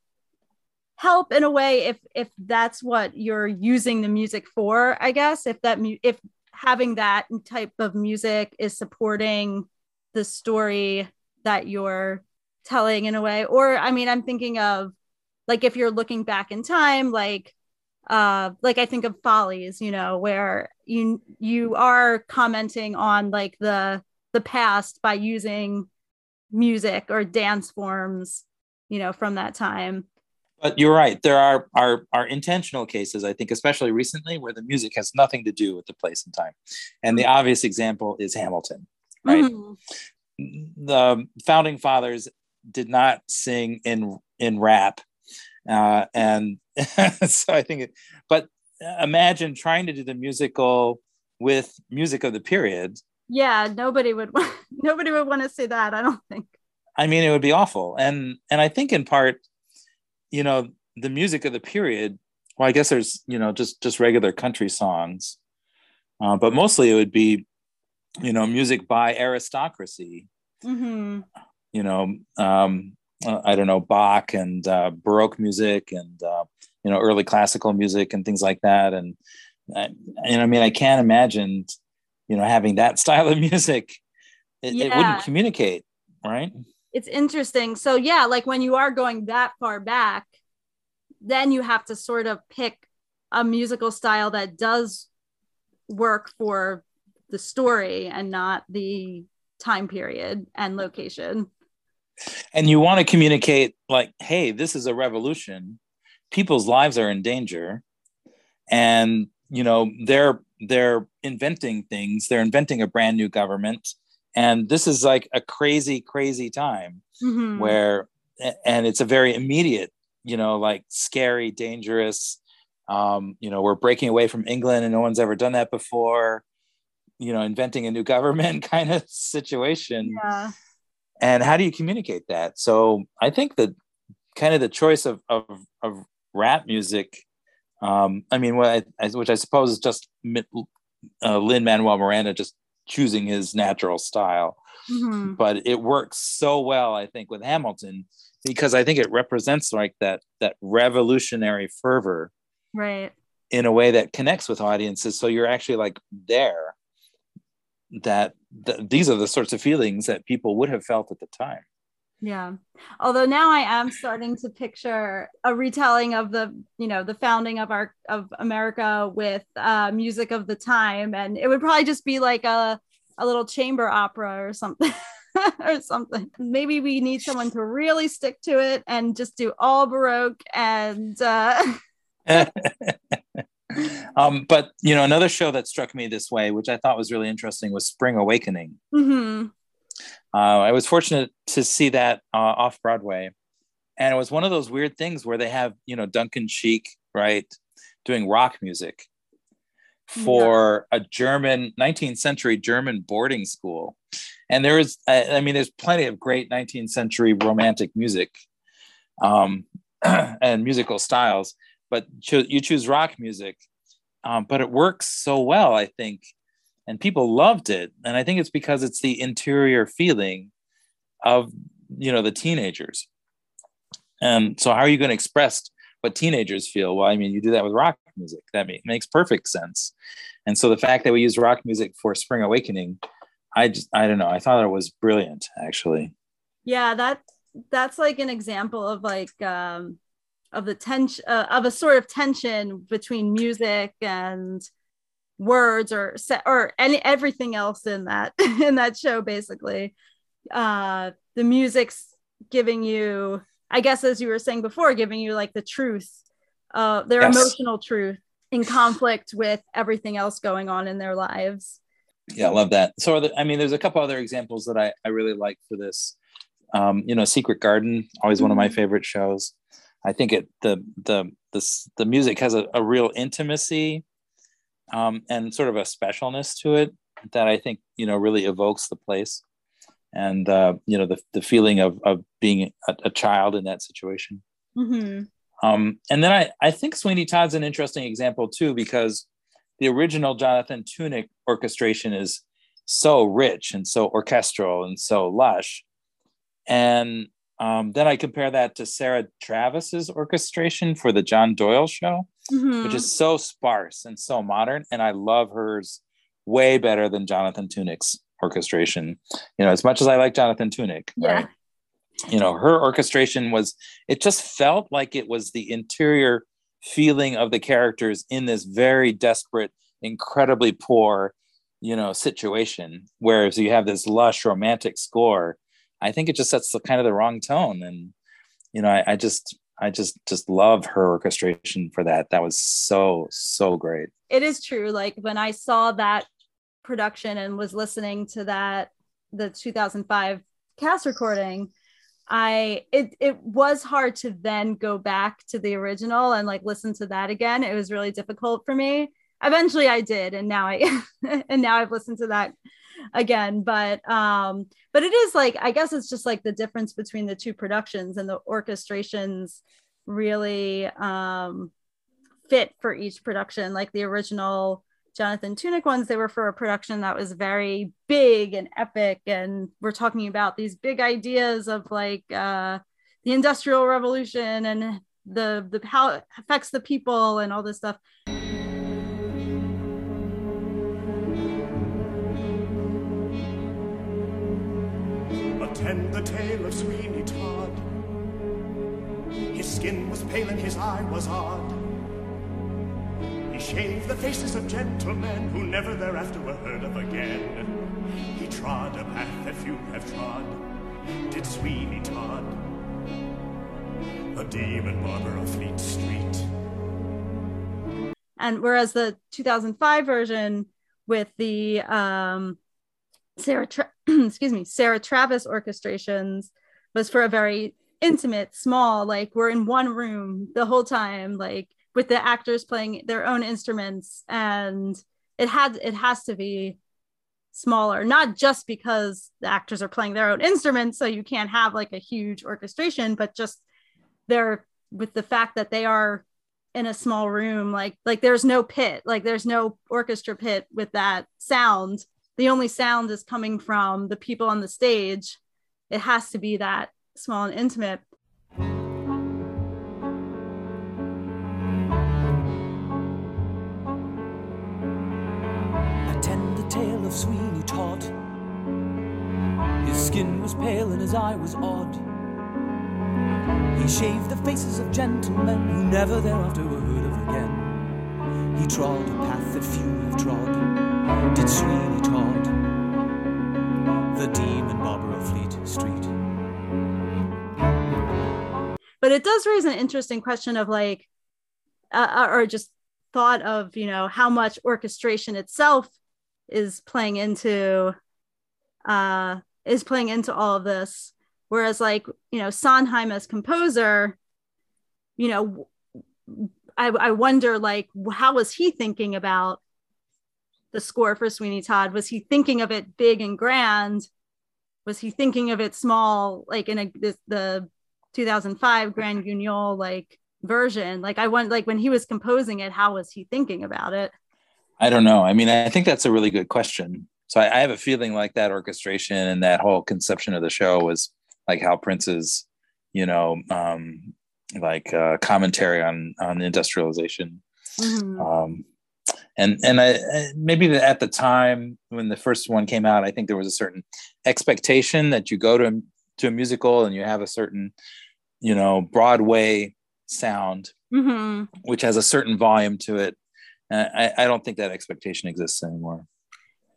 help in a way if if that's what you're using the music for i guess if that mu- if having that type of music is supporting the story that you're telling in a way. Or i mean i'm thinking of like if you're looking back in time like uh like i think of follies you know where you you are commenting on like the the past by using music or dance forms you know from that time But you're right. There are are are intentional cases, I think, especially recently, where the music has nothing to do with the place and time. And the obvious example is Hamilton. Right. Mhm. The founding fathers did not sing in in rap, uh, and so I think. It, but imagine trying to do the musical with music of the period. Yeah nobody would want nobody would want to see that i don't think I mean, it would be awful. And and I think in part, you know, the music of the period. Well, I guess there's you know just just regular country songs, uh, but mostly it would be, you know, music by aristocracy. hmm You know, um, uh, I don't know Bach and uh, Baroque music and uh, you know early classical music and things like that. And uh, and I mean, I can't imagine, you know, having that style of music. It, it wouldn't communicate, right? it's interesting. So yeah, like when you are going that far back, then you have to sort of pick a musical style that does work for the story and not the time period and location. and you want to communicate like hey this is a revolution people's lives are in danger and you know they're they're inventing things they're inventing a brand new government and this is like a crazy crazy time Mhm. where and it's a very immediate you know like scary dangerous um you know we're breaking away from england and no one's ever done that before you know inventing a new government kind of situation yeah. and how do you communicate that so i think that kind of the choice of of, of rap music um i mean what I, which i suppose is just uh, lin manuel miranda just choosing his natural style Mhm. but it works so well i think with hamilton because i think it represents like that that revolutionary fervor Right. in a way that connects with audiences so you're actually like there that th- these are the sorts of feelings that people would have felt at the time Yeah. Although now I am starting to picture a retelling of the, you know, the founding of our of America with uh music of the time and it would probably just be like a a little chamber opera or something or something. Maybe we need someone to really stick to it and just do all baroque and uh um, but you know another show that struck me this way which i thought was really interesting was spring awakening mhm. Uh, i was fortunate to see that uh, off broadway and it was one of those weird things where they have you know duncan sheik right doing rock music for a German 19th century German boarding school. And there is, I, I mean, there's plenty of great 19th century romantic music um, and musical styles, but cho- you choose rock music. Um, but it works so well, I think, and people loved it. And I think it's because it's the interior feeling of you know the teenagers. And so, how are you going to express what teenagers feel? Well, I mean, you do that with rock music. That makes perfect sense. And so, the fact that we use rock music for Spring Awakening, I just, I don't know. I thought it was brilliant, actually. Yeah, that that's like an example of like um of the tension uh, of a sort of tension between music and words or set or any everything else in that in that show basically uh the music's giving you i guess as you were saying before giving you like the truth uh their Yes. emotional truth in conflict with everything else going on in their lives Yeah, I love that. So, the, I mean, there's a couple other examples that I, I really like for this. Um, you know, Secret Garden, always one of my favorite shows. I think it the the the the music has a, a real intimacy um, and sort of a specialness to it that I think you know really evokes the place and uh, you know the the feeling of of being a, a child in that situation. Mhm. Um, and then I, I think Sweeney Todd's an interesting example too, because the original Jonathan Tunick orchestration is so rich and so orchestral and so lush. And um, then I compare that to Sarah Travis's orchestration for the John Doyle show, Mhm. which is so sparse and so modern. And I love hers way better than Jonathan Tunick's orchestration. You know, as much as I like Jonathan Tunick, Yeah. right? you know her orchestration was it just felt like it was the interior feeling of the characters in this very desperate incredibly poor you know situation whereas you have this lush romantic score i think it just sets the kind of the wrong tone. And you know i, I just i just just love her orchestration for that. That was so so great. It is true. Like when i saw that production and was listening to that the 2005 cast recording i it it was hard to then go back to the original and like listen to that again. It was really difficult for me. Eventually i did and now i and now i've listened to that again but um but it is like i guess it's just like the difference between the two productions and the orchestrations really um fit for each production. Like the original jonathan tunick ones they were for a production that was very big and epic and we're talking about these big ideas of like uh the industrial revolution and the the how it affects the people and all this stuff Attend the tale of Sweeney Todd. His skin was pale and his eye was odd. He shaved the faces of gentlemen who never thereafter were heard of again. He trod a path that few have trod, did Sweeney Todd. A demon barber of Fleet Street. and whereas the 2005 version with the um sarah Tra- excuse me sarah travis orchestrations was for a very intimate small like we're in one room the whole time like with the actors playing their own instruments and it had it has to be smaller not just because the actors are playing their own instruments so you can't have like a huge orchestration but just they're with the fact that they are in a small room like like there's no pit like there's no orchestra pit with that sound the only sound is coming from the people on the stage it has to be that small and intimate Attend the tale of Sweeney Todd. His skin was pale and his eye was odd. He shaved the faces of gentlemen who never thereafter were heard of again. He trod a path that few have trod. Did Sweeney Todd, the demon barber of Fleet Street. but it does raise an interesting question of like uh, or just thought of you know how much orchestration itself is playing into uh is playing into all of this whereas like you know sondheim as composer you know I, I wonder like how was he thinking about the score for Sweeney Todd? Was he thinking of it big and grand? Was he thinking of it small, like in a this, the 2005 Grand Guignol like version? Like I want like when he was composing it, how was he thinking about it? I don't know. I mean, I think that's a really good question. So I, I have a feeling like that orchestration and that whole conception of the show was like Hal Prince's, you know, um, like uh, commentary on on industrialization. Mhm. Um, and and I, maybe at the time when the first one came out, I think there was a certain expectation that you go to to a musical and you have a certain, you know, Broadway sound, Mhm. which has a certain volume to it. And I, I don't think that expectation exists anymore.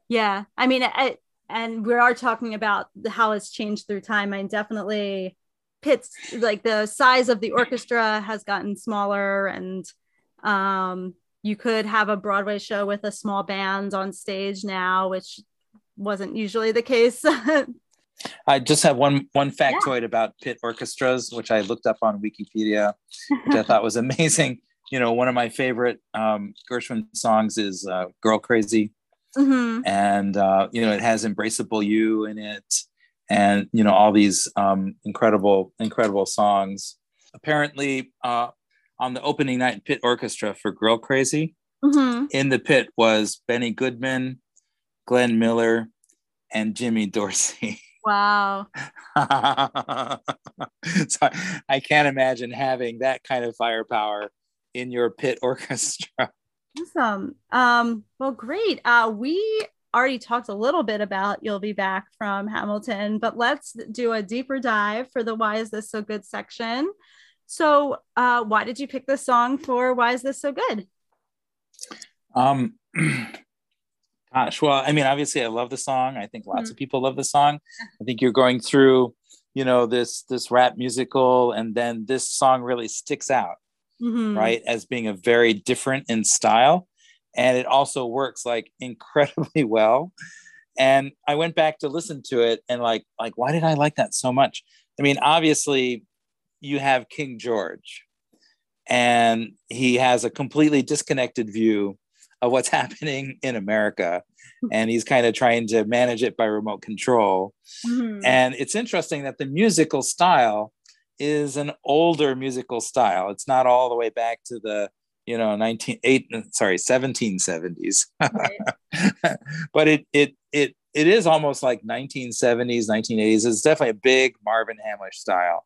Yeah, I mean, I, and we are talking about how it's changed through time. I definitely Pitt's like the size of the orchestra has gotten smaller, and um, you could have a Broadway show with a small band on stage now, which wasn't usually the case. I just have one one factoid about pit orchestras, which I looked up on Wikipedia, which I thought was amazing. You know, one of my favorite um, Gershwin songs is uh, "Girl Crazy," Mhm. and uh, you know, it has "Embraceable You" in it, and you know, all these um, incredible, incredible songs. Apparently, uh, on the opening night pit orchestra for "Girl Crazy," Mhm. in the pit was Benny Goodman, Glenn Miller, and Jimmy Dorsey. Wow. so I can't imagine having that kind of firepower in your pit orchestra. Awesome. Um, well, great. Uh, we already talked a little bit about You'll Be Back from Hamilton, but let's do a deeper dive for the Why Is This So Good section. So, uh, why did you pick this song for Why Is This So Good? Um, gosh, well, I mean, obviously, I love the song. I think lots of people love the song. I think you're going through, you know, this this rap musical, and then this song really sticks out. Mhm. right as being a very different in style and it also works like incredibly well and i went back to listen to it and like like why did i like that so much i mean obviously you have king george and he has a completely disconnected view of what's happening in america and he's kind of trying to manage it by remote control Mhm. and it's interesting that the musical style is an older musical style. It's not all the way back to the, you know, 19 eight, sorry, 1770s. but it it it it is almost like 1970s, 1980s. It's definitely a big Marvin Hamlisch style.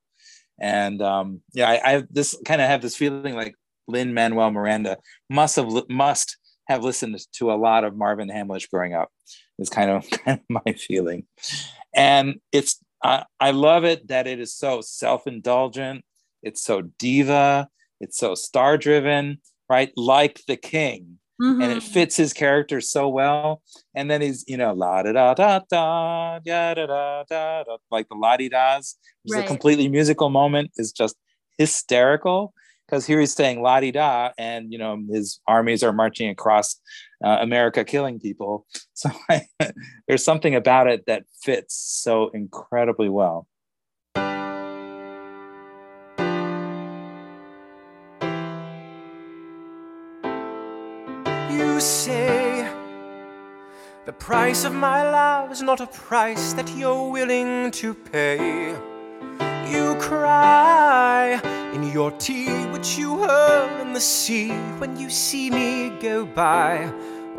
And um, yeah, I, I this kind of have this feeling like Lin Manuel Miranda must have must have listened to a lot of Marvin Hamlisch growing up. Is kind of kind of my feeling, and it's I, I love it that it is so self-indulgent. It's so diva. It's so star-driven, right? Like the king, Mm-hmm. and it mm-hmm. fits his character so well. And then he's, you know, la da da da da, da da da da, like the la di da's, which right. is a completely musical moment, is just hysterical because here he's saying la di da, and you know his armies are marching across uh, America, killing people. So there's something about it that fits so incredibly well. Price of my love is not a price that you're willing to pay. You cry in your tea, which you hurl in the sea when you see me go by.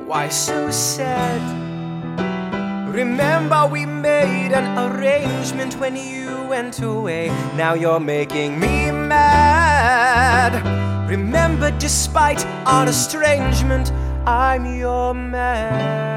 Why so sad? Remember, we made an arrangement when you went away. Now you're making me mad. Remember, despite our estrangement, I'm your man.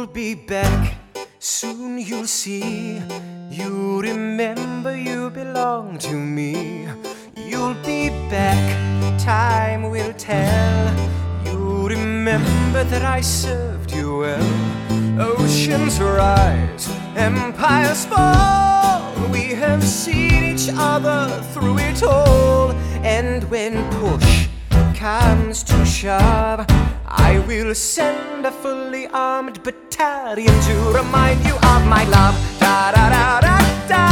You'll be back, soon you'll see. You remember you belong to me. You'll be back, time will tell. You remember that I served you well. Oceans rise, empires fall. We have seen each other through it all. And when push comes to shove, I will send a fully armed battalion to remind you of my love. Da da da da da.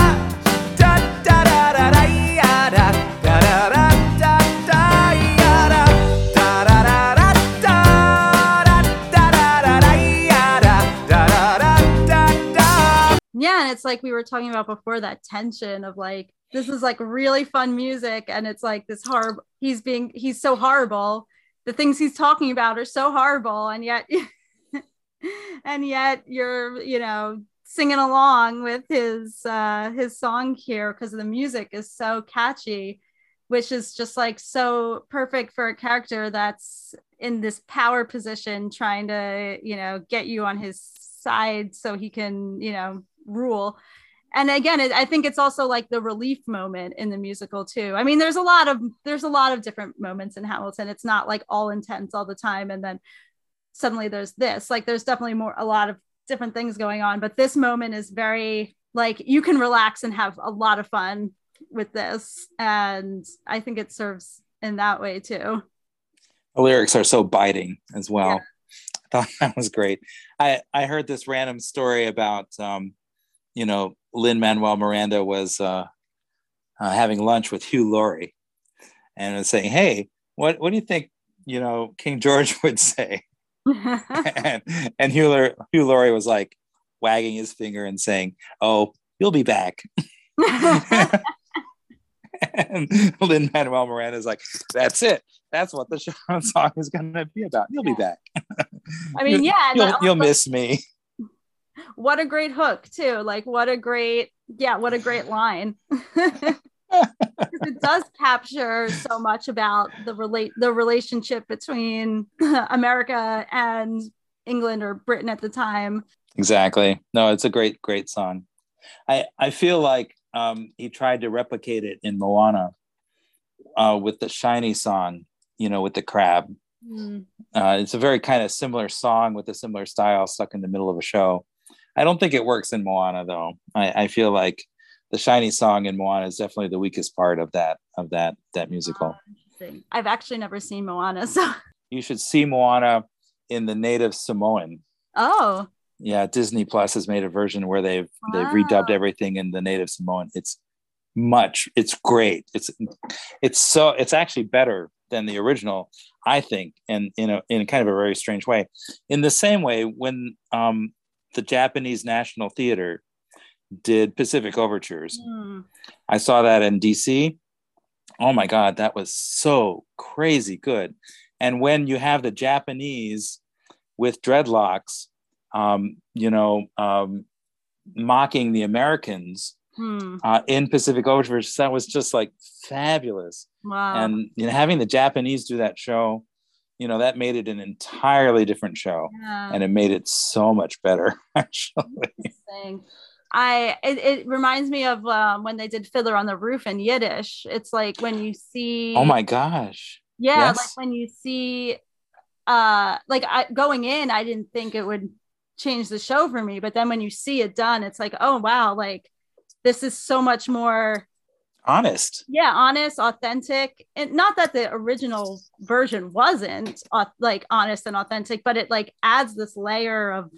Yeah, and it's like we were talking about before that tension of like this is like really fun music and it's like this horrible he's being he's so horrible the things he's talking about are so horrible and yet and yet you're, you know, singing along with his uh his song here because the music is so catchy which is just like so perfect for a character that's in this power position trying to you know get you on his side so he can you know rule and again it, i think it's also like the relief moment in the musical too. I mean there's a lot of there's a lot of different moments in hamilton. It's not like all intense all the time and then suddenly there's this. Like there's definitely more a lot of different things going on but this moment is very like you can relax and have a lot of fun with this. And i think it serves in that way too. The lyrics are so biting as well. Yeah. i thought that was great. I i heard this random story about um you know lin manuel miranda was uh, uh having lunch with hugh laurie and was saying hey what what do you think you know king george would say and, and Hugh, Hugh Laurie was like wagging his finger and saying, "Oh, you'll be back." and Lin Manuel Miranda is like, "That's it. That's what the show song is going to be about. You'll be back." I mean, yeah, you'll, you'll miss me. What a great hook too! Like, what a great, yeah, what a great line. it does capture so much about the relate the relationship between America and England or Britain at the time. Exactly. No, it's a great, great song. I I feel like um, he tried to replicate it in Moana uh, with the shiny song, you know, with the crab. Mm. Uh, it's a very kind of similar song with a similar style stuck in the middle of a show. I don't think it works in Moana though. I, I feel like the shiny song in Moana is definitely the weakest part of that of that that musical. Oh, I've actually never seen Moana, so you should see Moana in the native Samoan. Oh. Yeah, Disney Plus has made a version where they've wow. they've redubbed everything in the native Samoan. It's much it's great. It's it's so it's actually better than the original, I think, and in a in kind of a very strange way. In the same way, when um, the Japanese National Theater did Pacific Overtures. Mm. I saw that in DC. Oh my God, that was so crazy good. And when you have the Japanese with dreadlocks, um, you know, um, mocking the Americans mm. uh, in Pacific Overtures, that was just like fabulous. Wow. And you know, having the Japanese do that show, you know, that made it an entirely different show, yeah. and it made it so much better. Actually. I it, it reminds me of um, when they did Fiddler on the Roof in Yiddish. It's like when you see Oh my gosh. Yeah, yes. like when you see uh like I, going in I didn't think it would change the show for me, but then when you see it done it's like, "Oh wow, like this is so much more honest. Yeah, honest, authentic. And not that the original version wasn't like honest and authentic, but it like adds this layer of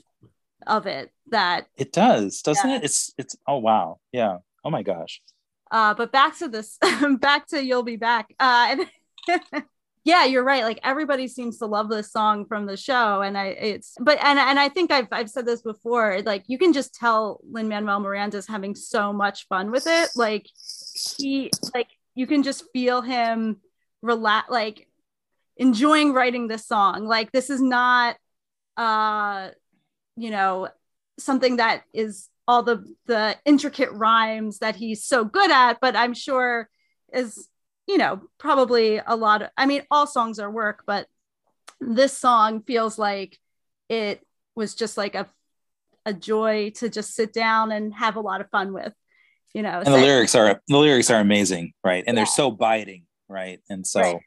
of it that it does doesn't yeah. it it's it's oh wow yeah oh my gosh uh but back to this back to you'll be back uh and yeah you're right like everybody seems to love this song from the show and i it's but and and i think i've i've said this before like you can just tell lin manuel miranda's having so much fun with it like he like you can just feel him relax like enjoying writing this song like this is not uh you know something that is all the the intricate rhymes that he's so good at but i'm sure is you know probably a lot of i mean all songs are work but this song feels like it was just like a a joy to just sit down and have a lot of fun with you know and the lyrics are the lyrics are amazing right and yeah. they're so biting right and so right.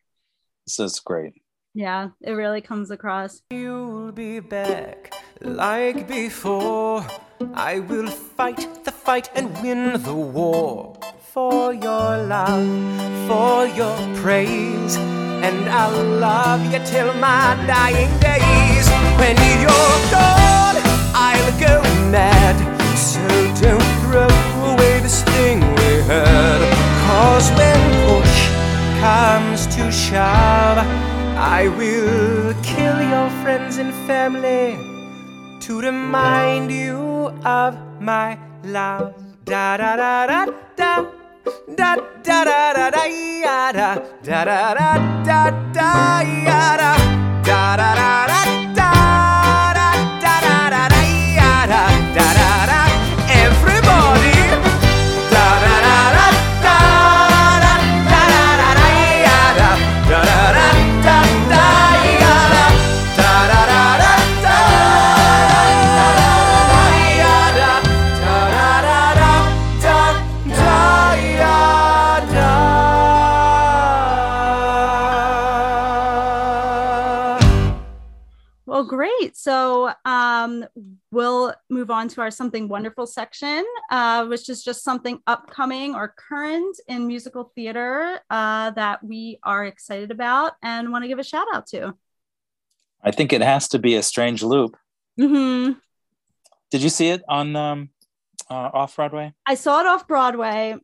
it's just great yeah, it really comes across. You'll be back like before. I will fight the fight and win the war for your love, for your praise. And I'll love you till my dying days. When you're gone, I'll go mad. So don't throw away this thing we had. Cause when push comes to shove, I will kill your friends and family to remind you of my love. da da da da da da da da da da ya da da da da da da ya da da da da da da da da da da da da da on to our something wonderful section, uh, which is just something upcoming or current in musical theater uh, that we are excited about and want to give a shout out to. I think it has to be a strange loop. hmm Did you see it on um, uh, off Broadway? I saw it off Broadway.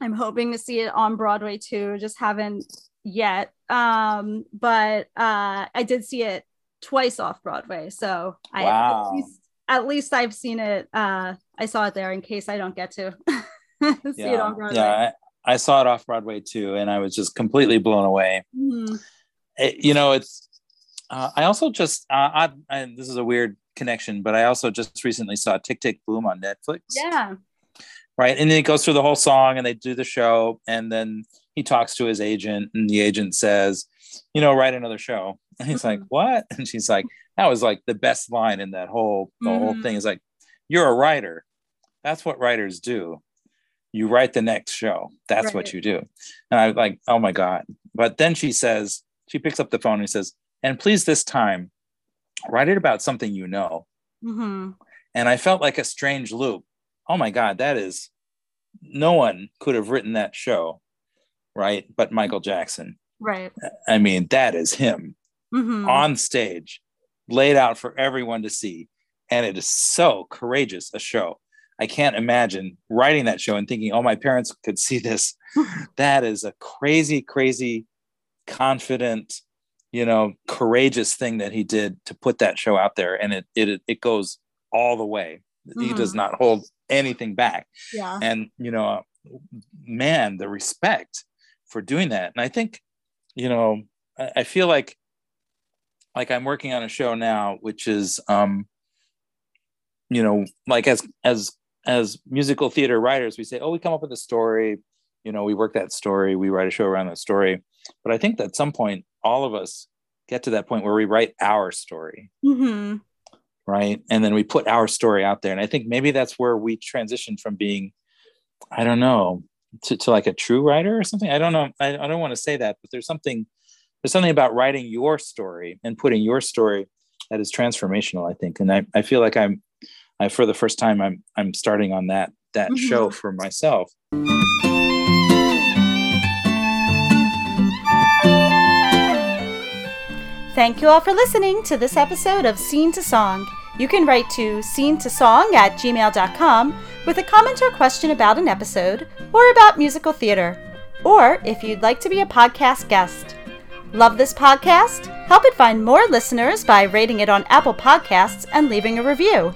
I'm hoping to see it on Broadway too. Just haven't yet. Um, but uh, I did see it twice off Broadway, so I Wow. least, at least I've seen it. Uh, I saw it there in case I don't get to see it on Broadway. yeah. I, I saw it off Broadway too, and I was just completely blown away. Mhm. It- you know, it's. Uh, I also just, uh, I, I, this is a weird connection, but I also just recently saw Tick Tick Boom on Netflix. Yeah. right? And then it goes through the whole song and they do the show. And then he talks to his agent, and the agent says, You know, write another show. And he's like, What? And she's like, That was like the best line in that whole the whole Mhm. thing is like, You're a writer. That's what writers do. You write the next show. That's Right. what you do. And I was like, Oh my God. But then she says, She picks up the phone and says, And please this time, write it about something you know hmm and I felt like a strange loop. Oh my God, that is no one could have written that show, right? But Michael Jackson. Right. I mean, that is him hmm on stage, laid out for everyone to see. And it is so courageous a show. I can't imagine writing that show and thinking, oh, my parents could see this. that is a crazy, crazy, confident, you know, courageous thing that he did to put that show out there. And it it it goes all the way. He mm-hmm. does not hold anything back Yeah. and you know man the respect for doing that and i think you know i, I feel like like i'm working on a show now which is um you know like as as as musical theater writers we say oh we come up with a story. You know we work that story we write a show around that story. But i think that at some point all of us get to that point where we write our story. Hmm right? And then we put our story out there. And i think maybe that's where we transition from being i don't know to, to like a true writer or something. I don't know. I, I don't want to say that but there's something there's something about writing your story and putting your story that is transformational i think and i, I feel like i'm i for the first time i'm i'm starting on that that Mhm. show for myself Thank you all for listening to this episode of Scene to Song. You can write to scene to song at gmail.com with a comment or question about an episode or about musical theater, or if you'd like to be a podcast guest. Love this podcast? Help it find more listeners by rating it on Apple Podcasts and leaving a review.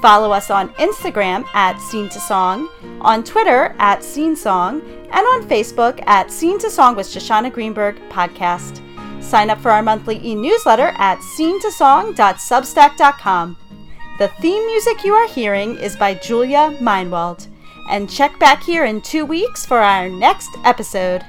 Follow us on Instagram at Scene to Song, on Twitter at Scene Song, and on Facebook at Scene to Song with Shoshana Greenberg Podcast. Sign up for our monthly e newsletter at scenetosong.substack.com. The theme music you are hearing is by Julia Meinwald. And check back here in two weeks for our next episode.